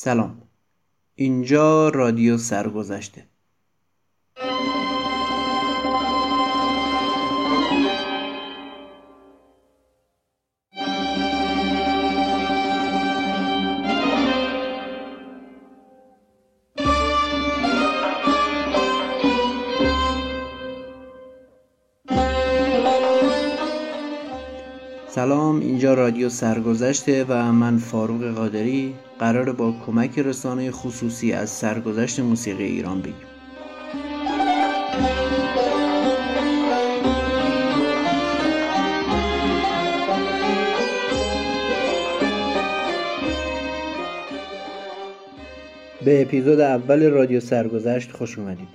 سلام. اینجا رادیو سرگذشته. سلام اینجا رادیو سرگذشته و من فاروق قادری. قرار با کمک رسانه خصوصی از سرگذشت موسیقی ایران بگیم. به اپیزود اول رادیو سرگذشت خوش اومدید.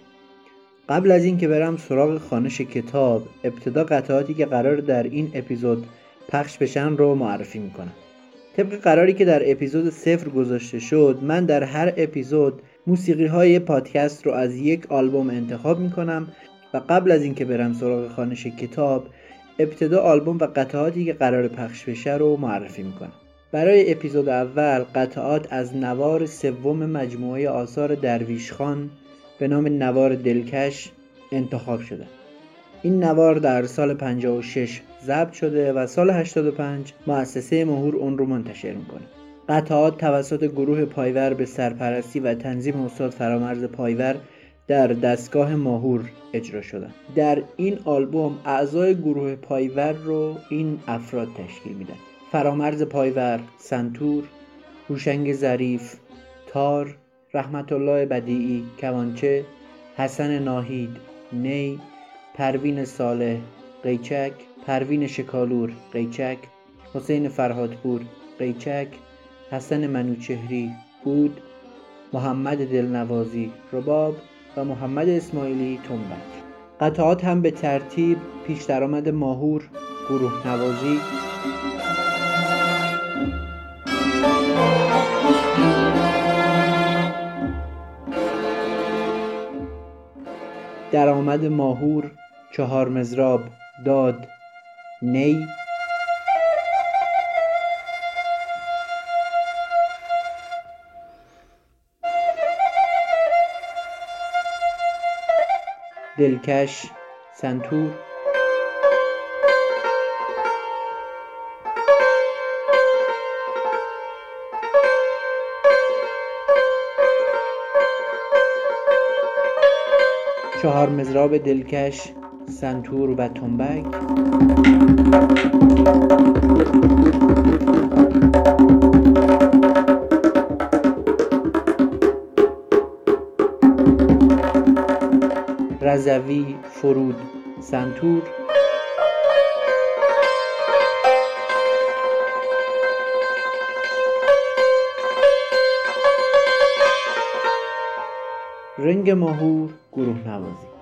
قبل از اینکه برم سراغ خانش کتاب ابتدا قطعاتی که قرار در این اپیزود پخش بشن رو معرفی می‌کنم. طبق قراری که در اپیزود صفر گذاشته شد من در هر اپیزود موسیقی های پادکست رو از یک آلبوم انتخاب می‌کنم و قبل از اینکه برم سراغ خانش کتاب ابتدا آلبوم و قطعاتی که قرار پخش بشه رو معرفی می‌کنم. برای اپیزود اول قطعات از نوار سوم مجموعه آثار درویش خان به نام نوار دلکش انتخاب شده. این نوار در سال 56 ضبط شده و سال 85 مؤسسه ماهور اون رو منتشر می‌کنه. قطعات توسط گروه پایور به سرپرستی و تنظیم استاد فرامرز پایور در دستگاه ماهور اجرا شدن. در این آلبوم اعضای گروه پایور رو این افراد تشکیل میدن. فرامرز پایور سنتور هوشنگ ظریف تار رحمت الله بدیعی کمانچه حسن ناهید نی پروین صالح قیچک پروین شکالور قیچک حسین فرهادپور قیچک حسن منوچهری بود محمد دلنوازی رباب و محمد اسماعیلی تنبک. قطعات هم به ترتیب پیش درآمد ماهور گروه نوازی. درآمد ماهور چهار مزراب داد نی. دلکش سنتور. چهار مزراب دلکش سنتور و تنبک. رضوی فرود سنتور. رنگ ماهور گروه نوازی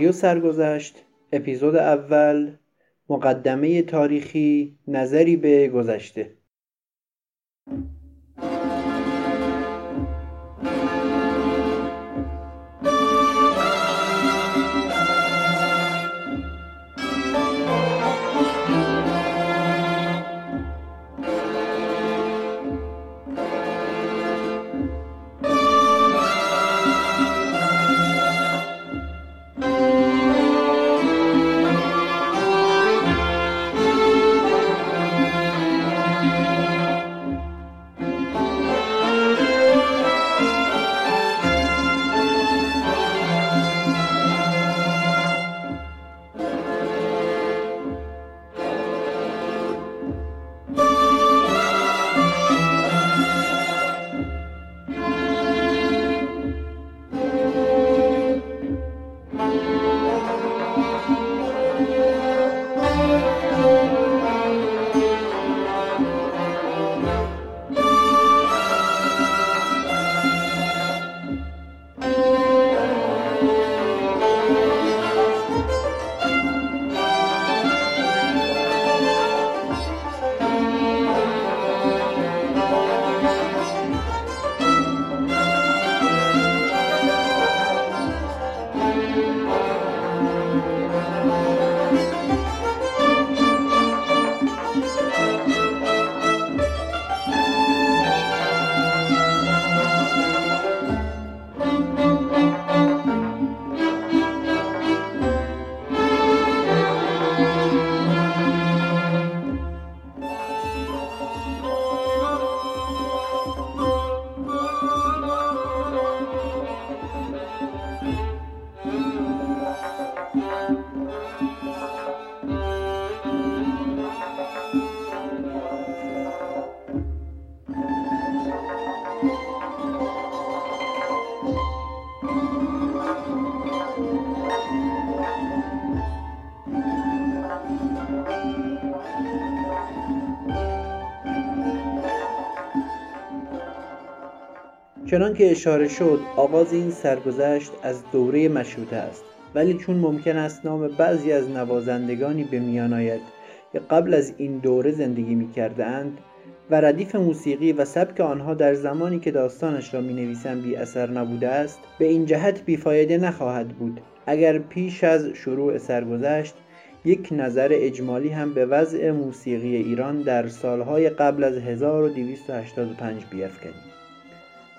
رادیو سرگذشت اپیزود اول مقدمه تاریخی نظری به گذشته. چنان که اشاره شد آغاز این سرگذشت از دوره مشروطه است. ولی چون ممکن است نام بعضی از نوازندگانی به میان آید که قبل از این دوره زندگی می اند و ردیف موسیقی و سبک آنها در زمانی که داستانش را می نویسم بی اثر نبوده است به این جهت بیفایده نخواهد بود. اگر پیش از شروع سرگذشت یک نظر اجمالی هم به وضع موسیقی ایران در سالهای قبل از 1285 بیافکنیم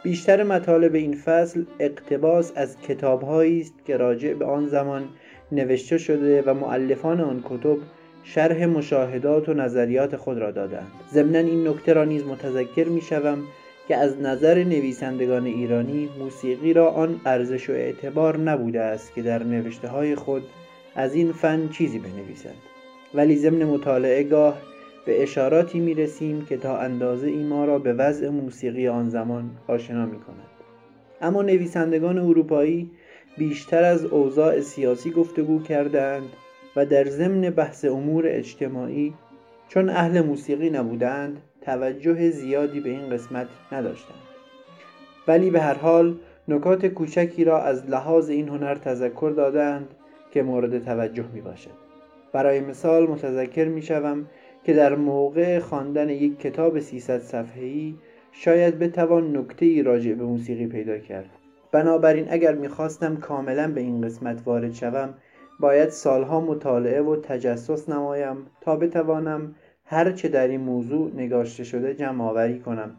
بیشتر مطالب این فصل اقتباس از کتابهایی است که راجع به آن زمان نوشته شده و معلفان آن کتب شرح مشاهدات و نظریات خود را دادند ضمنا این نکته را نیز متذکر می شوم که از نظر نویسندگان ایرانی موسیقی را آن ارزش و اعتبار نبوده است که در نوشته های خود از این فن چیزی بنویسند. ولی ضمن مطالعه گاه به اشاراتی می رسیم که تا اندازه ای ما را به وضع موسیقی آن زمان آشنا می کند. اما نویسندگان اروپایی بیشتر از اوضاع سیاسی گفتگو کردند و در ضمن بحث امور اجتماعی چون اهل موسیقی نبودند توجه زیادی به این قسمت نداشتند ولی به هر حال نکات کوچکی را از لحاظ این هنر تذکر دادند که مورد توجه می باشد برای مثال متذکر می شوم که در موقع خواندن یک کتاب 300 صفحه‌ای شاید بتوان نکته ای راجع به موسیقی پیدا کرد. بنابراین اگر می‌خواستم کاملا به این قسمت وارد شوم باید سالها مطالعه و تجسس نمایم تا بتوانم هر چه در این موضوع نگاشته شده جمع آوری کنم.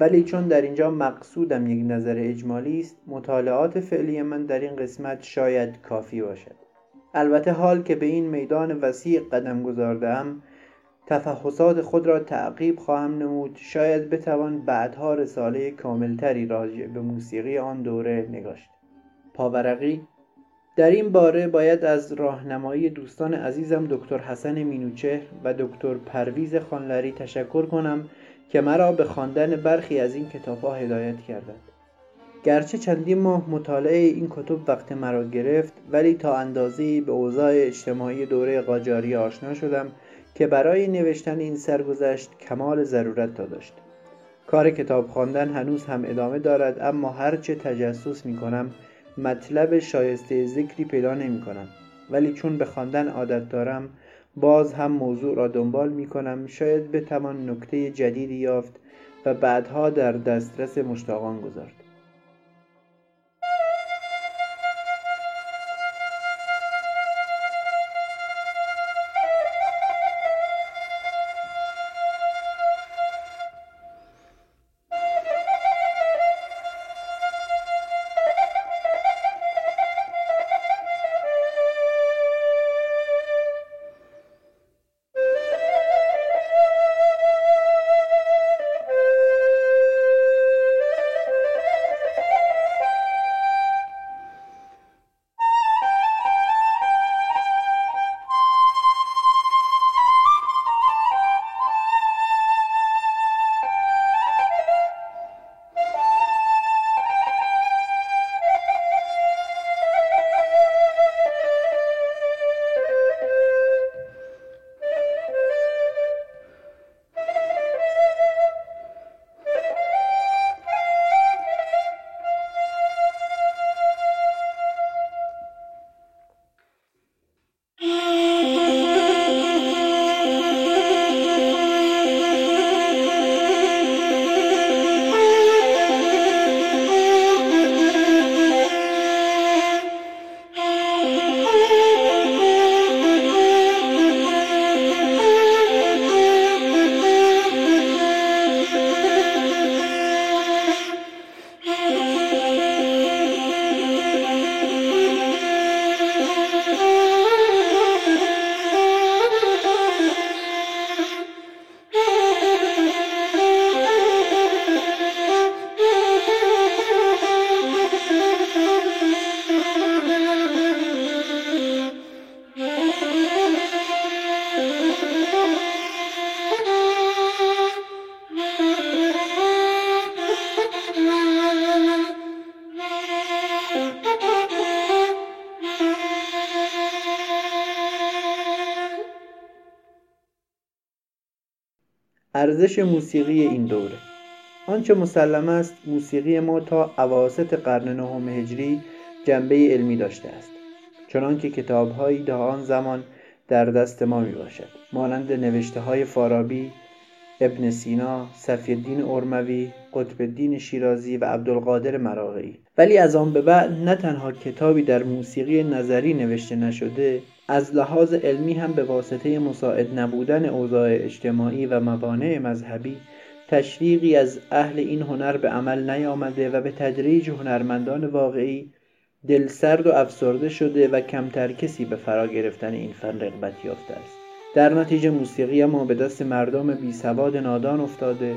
ولی چون در اینجا مقصودم یک نظر اجمالی است مطالعات فعلی من در این قسمت شاید کافی باشد. البته حال که به این میدان وسیع قدم گذاردم تفحصات خود را تعقیب خواهم نمود. شاید بتوان بعدها رساله کاملتری راجع به موسیقی آن دوره نگاشت. پاورقی در این باره باید از راهنمایی دوستان عزیزم دکتر حسن مینوچهر و دکتر پرویز خانلری تشکر کنم که مرا به خواندن برخی از این کتابها هدایت کردند. گرچه چندین ماه مطالعه این کتب وقت مرا گرفت ولی تا اندازه‌ای به اوضاع اجتماعی دوره قاجاری آشنا شدم که برای نوشتن این سرگذشت کمال ضرورت داشت. کار کتاب خواندن هنوز هم ادامه دارد اما هرچه تجسس می کنم مطلب شایسته ذکری پیدا نمی کنم. ولی چون به خواندن عادت دارم باز هم موضوع را دنبال می کنم. شاید بتوان نکته جدیدی یافت و بعدها در دسترس مشتاقان گذارد ارزش موسیقی این دوره. آنچه مسلم است موسیقی ما تا اواسط قرن نهم هجری جنبه علمی داشته است. چنانکه کتابهایی تا آن زمان در دست ما می باشد مانند نوشته های فارابی ابن سینا، صفی الدین ارموی، قطب الدین شیرازی و عبدالقادر مراغی. ولی از آن به بعد نه تنها کتابی در موسیقی نظری نوشته نشده از لحاظ علمی هم به واسطه مساعد نبودن اوضاع اجتماعی و موانع مذهبی تشویقی از اهل این هنر به عمل نیامده و به تدریج هنرمندان واقعی دلسرد و افسرده شده و کمتر کسی به فرا گرفتن این فن رغبت یافته است. در نتیجه موسیقی ما به دست مردم بی سواد نادان افتاده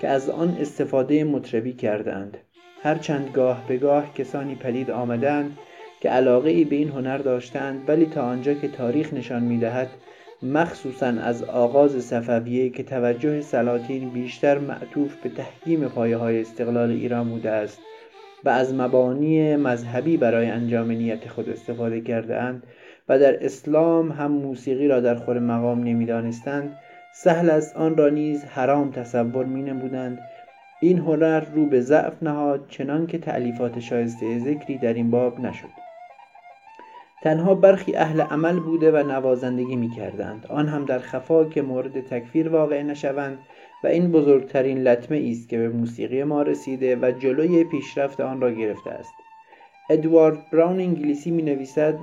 که از آن استفاده مطربی کردند هرچند گاه به گاه کسانی پدید آمدند که علاقه ای به این هنر داشتند ولی تا آنجا که تاریخ نشان می‌دهد مخصوصا از آغاز صفویه که توجه سلاطین بیشتر معطوف به تحکیم پایه های استقلال ایران بوده است و از مبانی مذهبی برای انجام نیت خود استفاده کرده اند و در اسلام هم موسیقی را در خور مقام نمی‌دانستند سهل است آن را نیز حرام تصور می نمودند این هنر رو به ضعف نهاد چنان که تعلیفات شایسته ذکری در این باب نشد. تنها برخی اهل عمل بوده و نوازندگی می کردند آن هم در خفا که مورد تکفیر واقع نشوند و این بزرگترین لطمه است که به موسیقی ما رسیده و جلوی پیشرفت آن را گرفته است. ادوارد براون انگلیسی می نویسد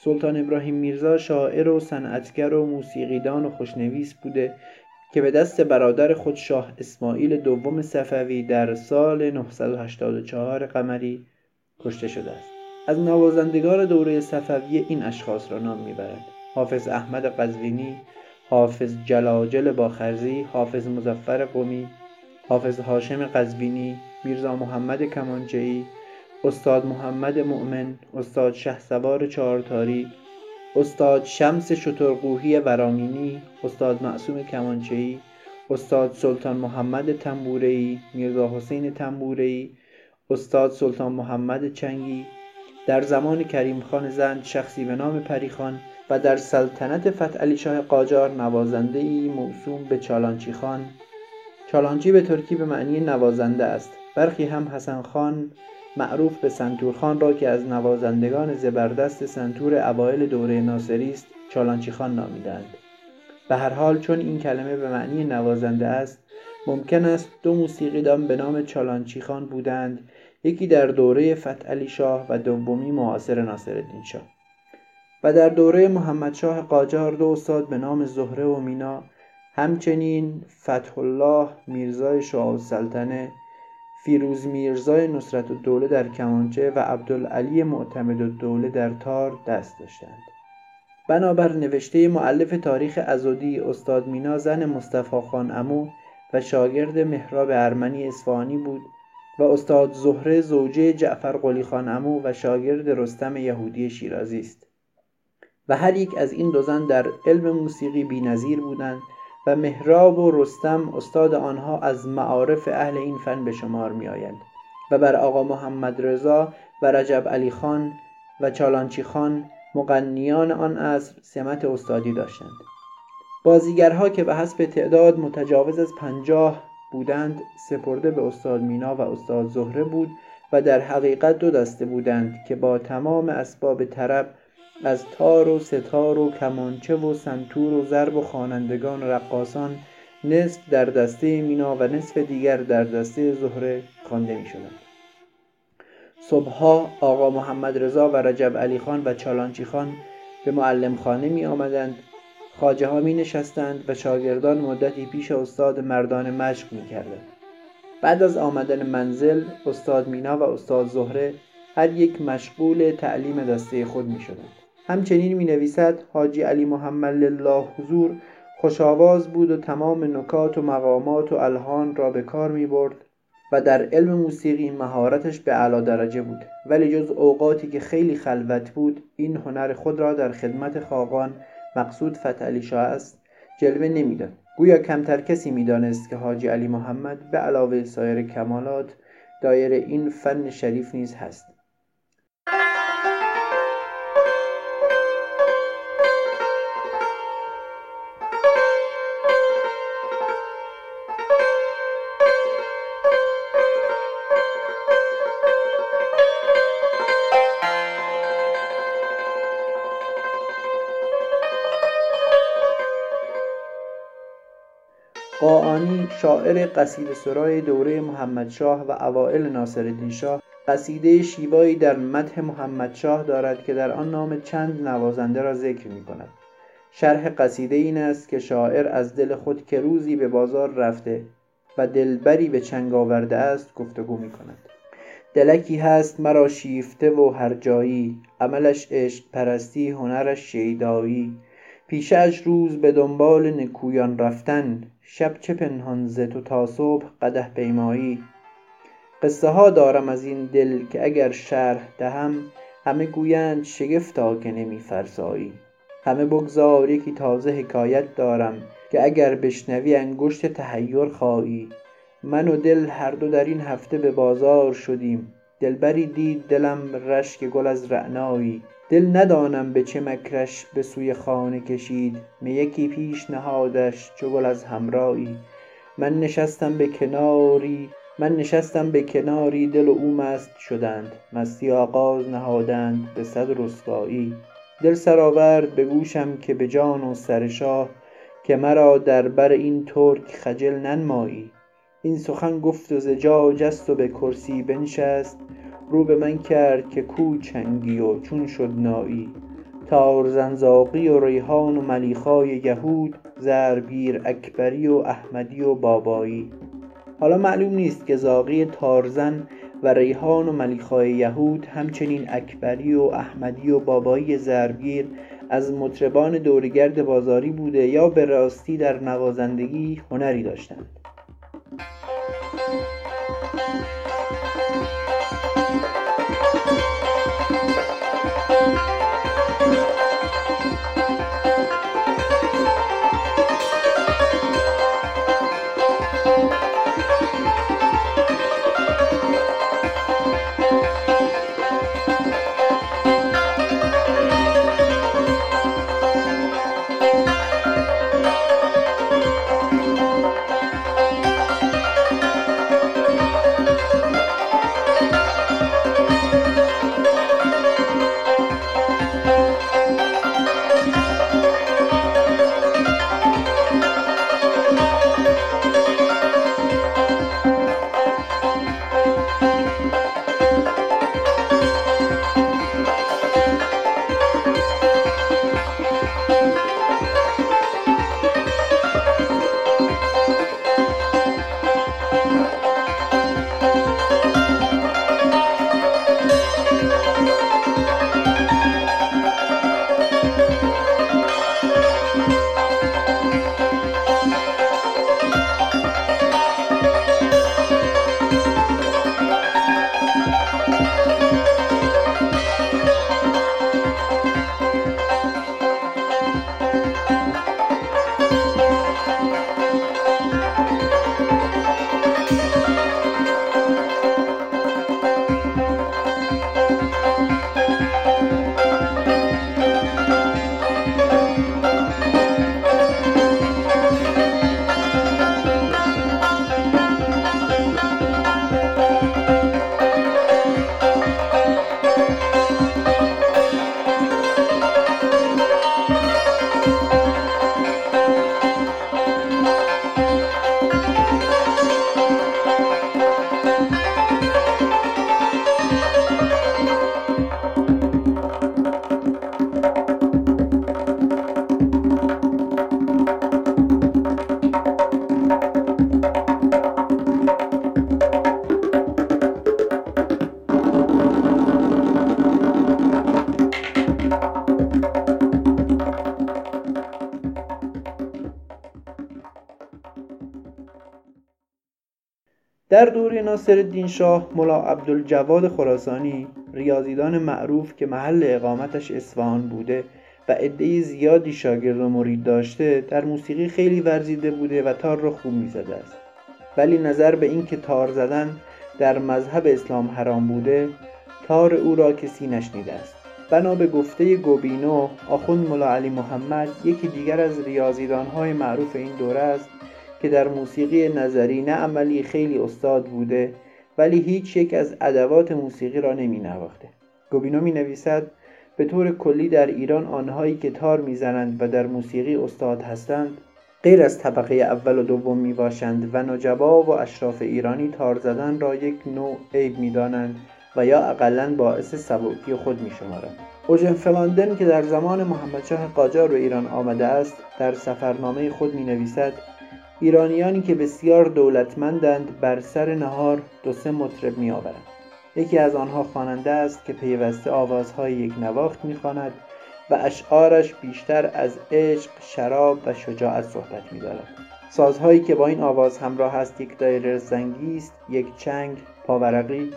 سلطان ابراهیم میرزا شاعر و صنعتگر و موسیقیدان و خوشنویس بوده که به دست برادر خود شاه اسماعیل دوم صفوی در سال 984 قمری کشته شده است. از نوازندگان دوره صفوی این اشخاص را نام می‌برد. حافظ احمد قزوینی حافظ جلاجل باخرزی حافظ مزفر قومی حافظ هاشم قزوینی میرزا محمد کمانچه‌ای استاد محمد مؤمن استاد شهسوار چهارتاری استاد شمس شترقوهی ورامینی استاد معصوم کمانچه‌ای استاد سلطان محمد تنبوره‌ای میرزا حسین تنبوره‌ای استاد سلطان محمد چنگی در زمان کریم خان زند شخصی به نام پریخان و در سلطنت فتح شاه قاجار نوازنده ای موسوم به چالانچی خان. چالانچی به ترکی به معنی نوازنده است. برخی هم حسن خان معروف به سنتور خان را که از نوازندگان زبردست سنتور اوایل دوره ناصری است چالانچی خان نامیدند. به هر حال چون این کلمه به معنی نوازنده است ممکن است دو موسیقیدان به نام چالانچی خان بودند یکی در دوره فتح شاه و دومی معاصر ناصرالدین شاه. و در دوره محمد شاه قاجار دو استاد به نام زهره و مینا همچنین فتح الله میرزای شاه السلطنه فیروز میرزای نصرت الدوله در کمانچه و عبدالعلی معتمد الدوله در تار دست داشتند. بنابر نوشته معلف تاریخ ازودی استاد مینا زن مصطفی خان امو و شاگرد مهراب ارمنی اصفهانی بود و استاد زهره زوجه جعفر قلی خان و شاگرد رستم یهودی شیرازی است. و هر یک از این دو زن در علم موسیقی بینظیر بودند و مهراب و رستم استاد آنها از معارف اهل این فن به شمار می آیند و بر آقا محمد رضا و رجب علی خان و چالانچی خان مغنیان آن عصر سمت استادی داشتند. بازیگرها که به حسب تعداد متجاوز از پنجاه بودند سپرده به استاد مینا و استاد زهره بود و در حقیقت دو دسته بودند که با تمام اسباب طرب از تار و ستار و کمانچه و سنتور و ضرب و خوانندگان و رقاصان نصف در دسته مینا و نصف دیگر در دسته زهره خوانده می شدند صبحها آقا محمد رضا و رجب علی خان و چالانچی خان به معلم خانه می آمدند خاجه ها می نشستند و شاگردان مدتی پیش استاد مردان مشق می کردند. بعد از آمدن منزل استاد مینا و استاد زهره هر یک مشغول تعلیم دسته خود می شدند. همچنین می نویسد حاجی علی محمد لله حضور خوشاواز بود و تمام نکات و مقامات و الهان را به کار می برد و در علم موسیقی مهارتش به اعلی درجه بود ولی جز اوقاتی که خیلی خلوت بود این هنر خود را در خدمت خاقان مقصود فتح شاه است جلوه نمی‌داد. گویا کمتر کسی می‌دانست که حاجی علی محمد به علاوه سایر کمالات دایر این فن شریف نیز هست. قاآنی شاعر قصید سرای دوره محمدشاه و اوائل ناصرالدین شاه قصیده شیوایی در مدح محمدشاه دارد که در آن نام چند نوازنده را ذکر می کند شرح قصیده این است که شاعر از دل خود که روزی به بازار رفته و دلبری به چنگ آورده است گفتگو می کند دلکی هست مرا شیفته و هر جایی عملش عشق پرستی هنرش شیدایی. پیشش روز به دنبال نکویان رفتن شب چه پنهان ز تو تا صبح قدح پیمایی. قصه ها دارم از این دل که اگر شرح دهم همه گویند شگفتا که نمی فرسایی. همه بگذار یکی تازه حکایت دارم که اگر بشنوی انگشت تحیر خایی. من و دل هر دو در این هفته به بازار شدیم. دلبری دید دلم رشک گل از رعنایی. دل ندانم به چه مکرش به سوی خانه کشید. می یکی پیش نهادش چو گل از حمرایی من نشستم به کناری من نشستم به کناری دل و او مست شدند. مستی آغاز نهادند به صد رسوایی. دل سر آورد به گوشم که به جان و سر شاه که مرا در بر این ترک خجل ننمایی. این سخن گفت و ز جا جست و به کرسی بنشست. رو به من کرد که کو چنگی و چون شد نایی. تار زنزاقی و ریحان و ملیخای یهود ضربگیر اکبری و احمدی و بابایی. حالا معلوم نیست که زاغی تارزن و ریحان و ملیخای یهود همچنین اکبری و احمدی و بابایی ضربگیر از مطربان دورگرد بازاری بوده یا به راستی در نوازندگی هنری داشتند. در دوره ناصرالدین شاه ملا عبدالجواد خراسانی ریاضیدان معروف که محل اقامتش اصفهان بوده و عده زیادی شاگرد و مرید داشته در موسیقی خیلی ورزیده بوده و تار را خوب می‌زده است. ولی نظر به اینکه تار زدن در مذهب اسلام حرام بوده تار او را کسی نشنیده است. بنا به گفته گوبینو آخوند ملا علی محمد یکی دیگر از ریاضیدانهای معروف این دوره است که در موسیقی نظری نه عملی خیلی استاد بوده ولی هیچ یک از ادوات موسیقی را نمی نواخته گوبینو می نویسد به طور کلی در ایران آنهایی که تار می‌زنند و در موسیقی استاد هستند غیر از طبقه اول و دوم می باشند و نجبا و اشراف ایرانی تار زدن را یک نوع عیب می دانند و یا اقلا باعث سبکی خود می شمارند. اوژن فلاندن که در زمان محمدشاه قاجار به ایران آمده است در سفرنامه خود می نویسد ایرانیانی که بسیار دولتمندند بر سر نهار دو سه مطرب می آورند. یکی از آنها خواننده است که پیوسته آوازهای یک نواخت می‌خواند و اشعارش بیشتر از عشق شراب و شجاعت صحبت میدارد. سازهایی که با این آواز همراه است یک دایره زنگی است یک چنگ پاورقی.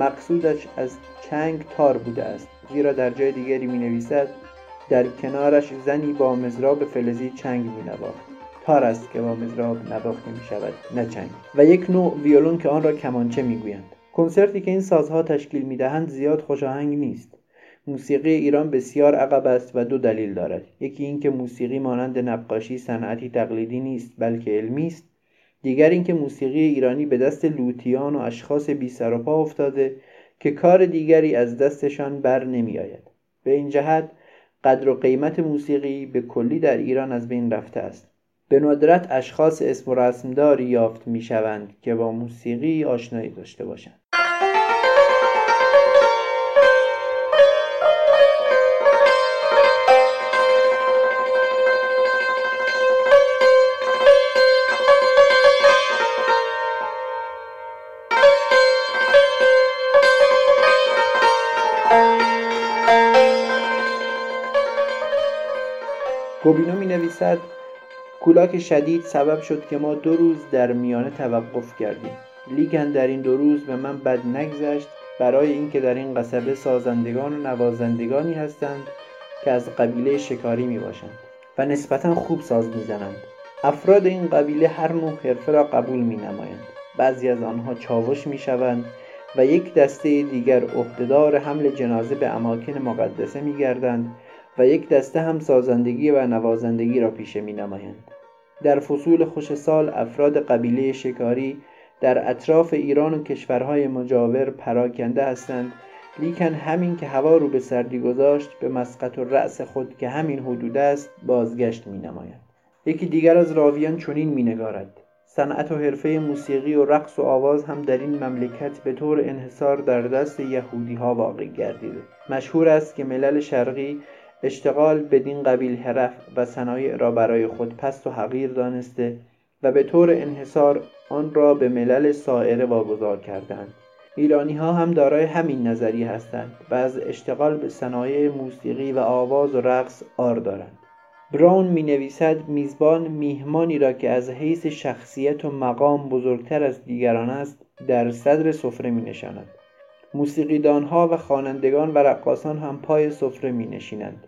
مقصودش از چنگ تار بوده است زیرا در جای دیگری می نویسد در کنارش زنی با مزراب فلزی چنگ می نواخت تار است که با مزراب نواخته می شود نه چنگ. و یک نوع ویولون که آن را کمانچه می گویند. کنسرتی که این سازها تشکیل می دهند زیاد خوشاهنگ نیست. موسیقی ایران بسیار عقب است و دو دلیل دارد. یکی اینکه موسیقی مانند نقاشی صنعتی تقلیدی نیست بلکه علمی است. دیگر اینکه موسیقی ایرانی به دست لوتیان و اشخاص بی سر و پا افتاده که کار دیگری از دستشان بر نمی آید. به این جهت قدر و قیمت موسیقی به کلی در ایران از بین رفته است. به ندرت اشخاص اسم و رسمداری یافت می شوند که با موسیقی آشنایی داشته باشند. گوبینو می نویسد کولاک شدید سبب شد که ما دو روز در میانه توقف کردیم. لیکن در این دو روز به من بد نگذشت برای اینکه در این قصبه سازندگان و نوازندگانی هستند که از قبیله شکاری می باشند و نسبتا خوب ساز می‌زنند. افراد این قبیله هر نوع حرفه را قبول می نمایند بعضی از آنها چاوش می شوند و یک دسته دیگر عهدهدار حمل جنازه به اماکن مقدسه می گردند و یک دسته هم سازندگی و نوازندگی را پیشه می نمایند. در فصول خوش سال افراد قبیله شکاری در اطراف ایران و کشورهای مجاور پراکنده هستند لیکن همین که هوا رو به سردی گذاشت به مسقط و رأس خود که همین حدود است بازگشت می نمایند. یکی دیگر از راویان چنین می نگارد. صنعت و حرفه موسیقی و رقص و آواز هم در این مملکت به طور انحصار در دست یهودی ها واقع گردیده مشهور است که ملل شرقی اشتغال بدین قبیل حرف و صنایع را برای خود پست و حقیر دانسته و به طور انحصار آن را به ملل سائره واگذار کردند. ایرانی ها هم دارای همین نظری هستند و از اشتغال به صنایع موسیقی و آواز و رقص آر دارند. براون می نویسد میزبان میهمانی را که از حیث شخصیت و مقام بزرگتر از دیگران است در صدر سفره می نشاند موسیقیدانها و خوانندگان و رقاصان هم پای سفره می نشینند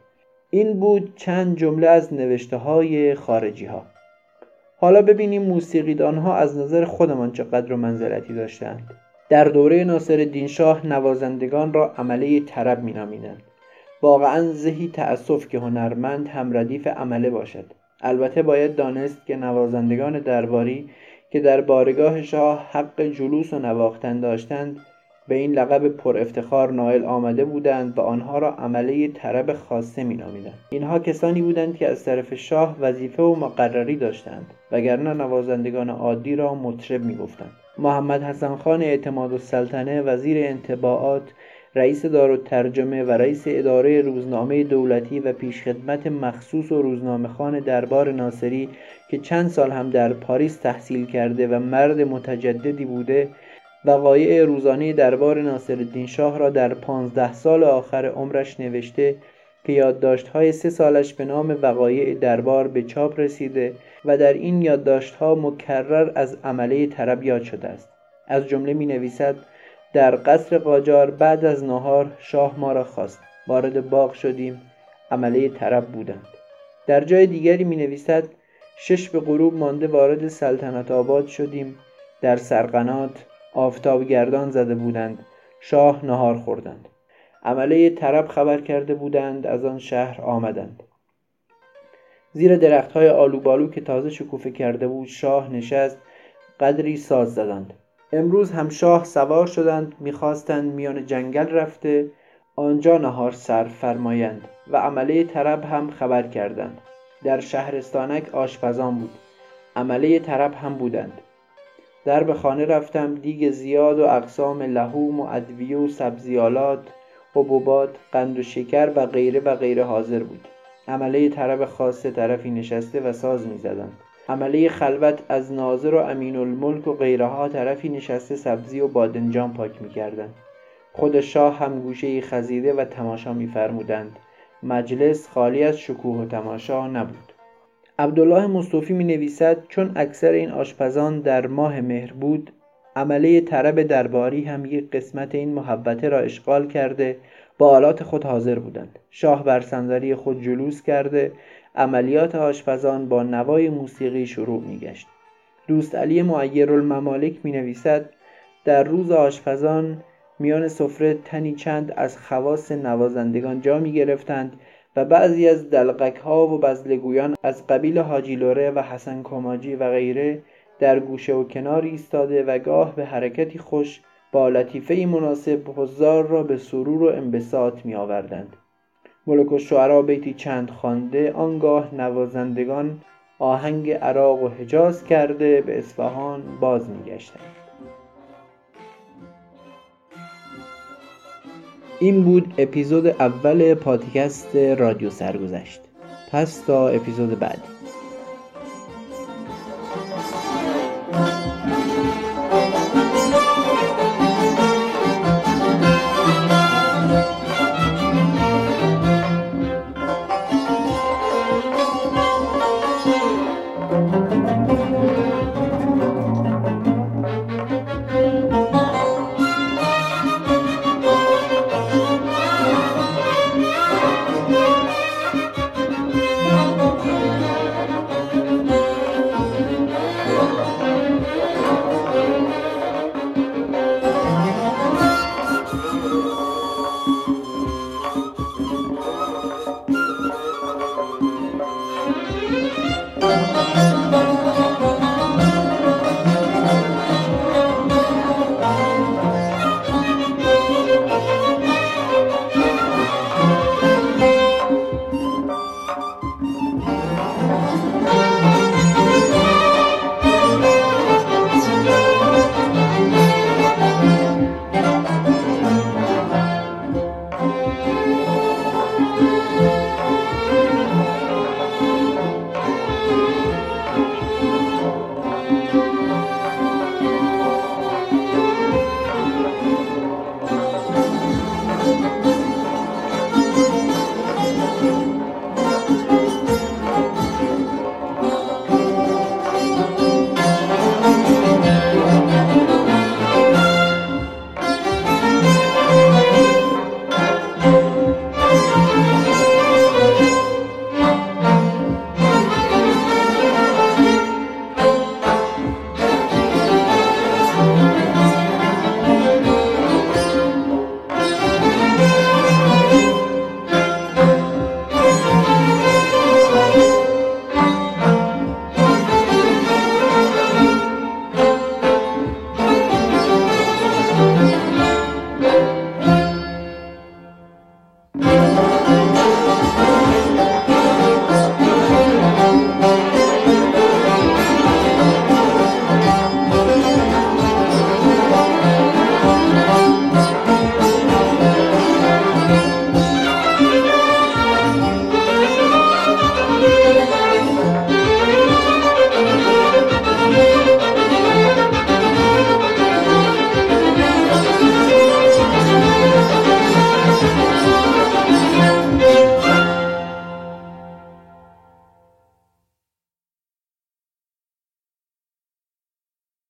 این بود چند جمله از نوشته های خارجی ها حالا ببینیم موسیقیدان ها از نظر خودمان چقدر منزلتی داشتند. در دوره ناصر شاه نوازندگان را عمله طرب می نامینند. واقعا زهی تأسف که هنرمند هم ردیف عمله باشد. البته باید دانست که نوازندگان درباری که در بارگاه شاه حق جلوس و نواختن داشتند به این لقب پر افتخار نائل آمده بودند و آنها را عمله طرب خاصه می نامیدند. اینها کسانی بودند که از طرف شاه وظیفه و مقرری داشتند وگرنه نوازندگان عادی را مطرب می گفتند. محمد حسن خان اعتماد السلطنه وزیر انتباعات رئیس ترجمه و رئیس اداره روزنامه دولتی و پیشخدمت مخصوص و روزنامه خان دربار ناصری که چند سال هم در پاریس تحصیل کرده و مرد متجددی بوده وقایع روزانه دربار ناصرالدین شاه را در پانزده سال آخر عمرش نوشته که یادداشت‌های سه سالش به نام وقایع دربار به چاپ رسیده و در این یادداشت‌ها مکرر از عمله طرب یاد شده است. از جمله می نویسد در قصر قاجار بعد از نهار شاه ما را خواست. وارد باغ شدیم. عمله طرب بودند. در جای دیگری می نویسد شش به غروب مانده وارد سلطنت آباد شدیم. در سرقنات آفتاب گردان زده بودند شاه نهار خوردند. عمله طرب خبر کرده بودند از آن شهر آمدند. زیر درخت های آلوبالو که تازه شکوفه کرده بود شاه نشست قدری ساز زدند. امروز هم شاه سوار شدند می‌خواستند میان جنگل رفته آنجا نهار سر فرمایند و عمله طرب هم خبر کردند. در شهرستانک آشپزان بود. عمله طرب هم بودند. در به خانه رفتم دیگ زیاد و اقسام لحوم و ادویه و سبزیالات حبوبات قند و شکر و غیره و غیره حاضر بود. عمله طرب خاصه طرفی نشسته و ساز می‌زدند عمله خلوت از ناظر و امین الملک و غیرها طرفی نشسته سبزی و بادنجان پاک می‌کردند خود شاه هم گوشه خزیده و تماشا میفرمودند مجلس خالی از شکوه و تماشا نبود. عبدالله مصطفی می نویسد چون اکثر این آشپزان در ماه مهر بود عمله طرب درباری هم یک قسمت این محبته را اشغال کرده با آلات خود حاضر بودند. شاه بر صندلی خود جلوس کرده عملیات آشپزان با نوای موسیقی شروع می گشت دوست علی معیر الممالک می نویسد در روز آشپزان میان سفره تنی چند از خواص نوازندگان جا می گرفتند و بعضی از دلقک ها و بزلگویان از قبیل حاجی لوره و حسن کماجی و غیره در گوشه و کنار ایستاده و گاه به حرکتی خوش با لطیفه مناسب حضار را به سرور و انبساط می آوردند ملک و بیتی چند خوانده آنگاه نوازندگان آهنگ عراق و حجاز کرده به اصفهان باز می گشتند. این بود اپیزود اول پادکست رادیو سرگذشت. پس تا اپیزود بعدی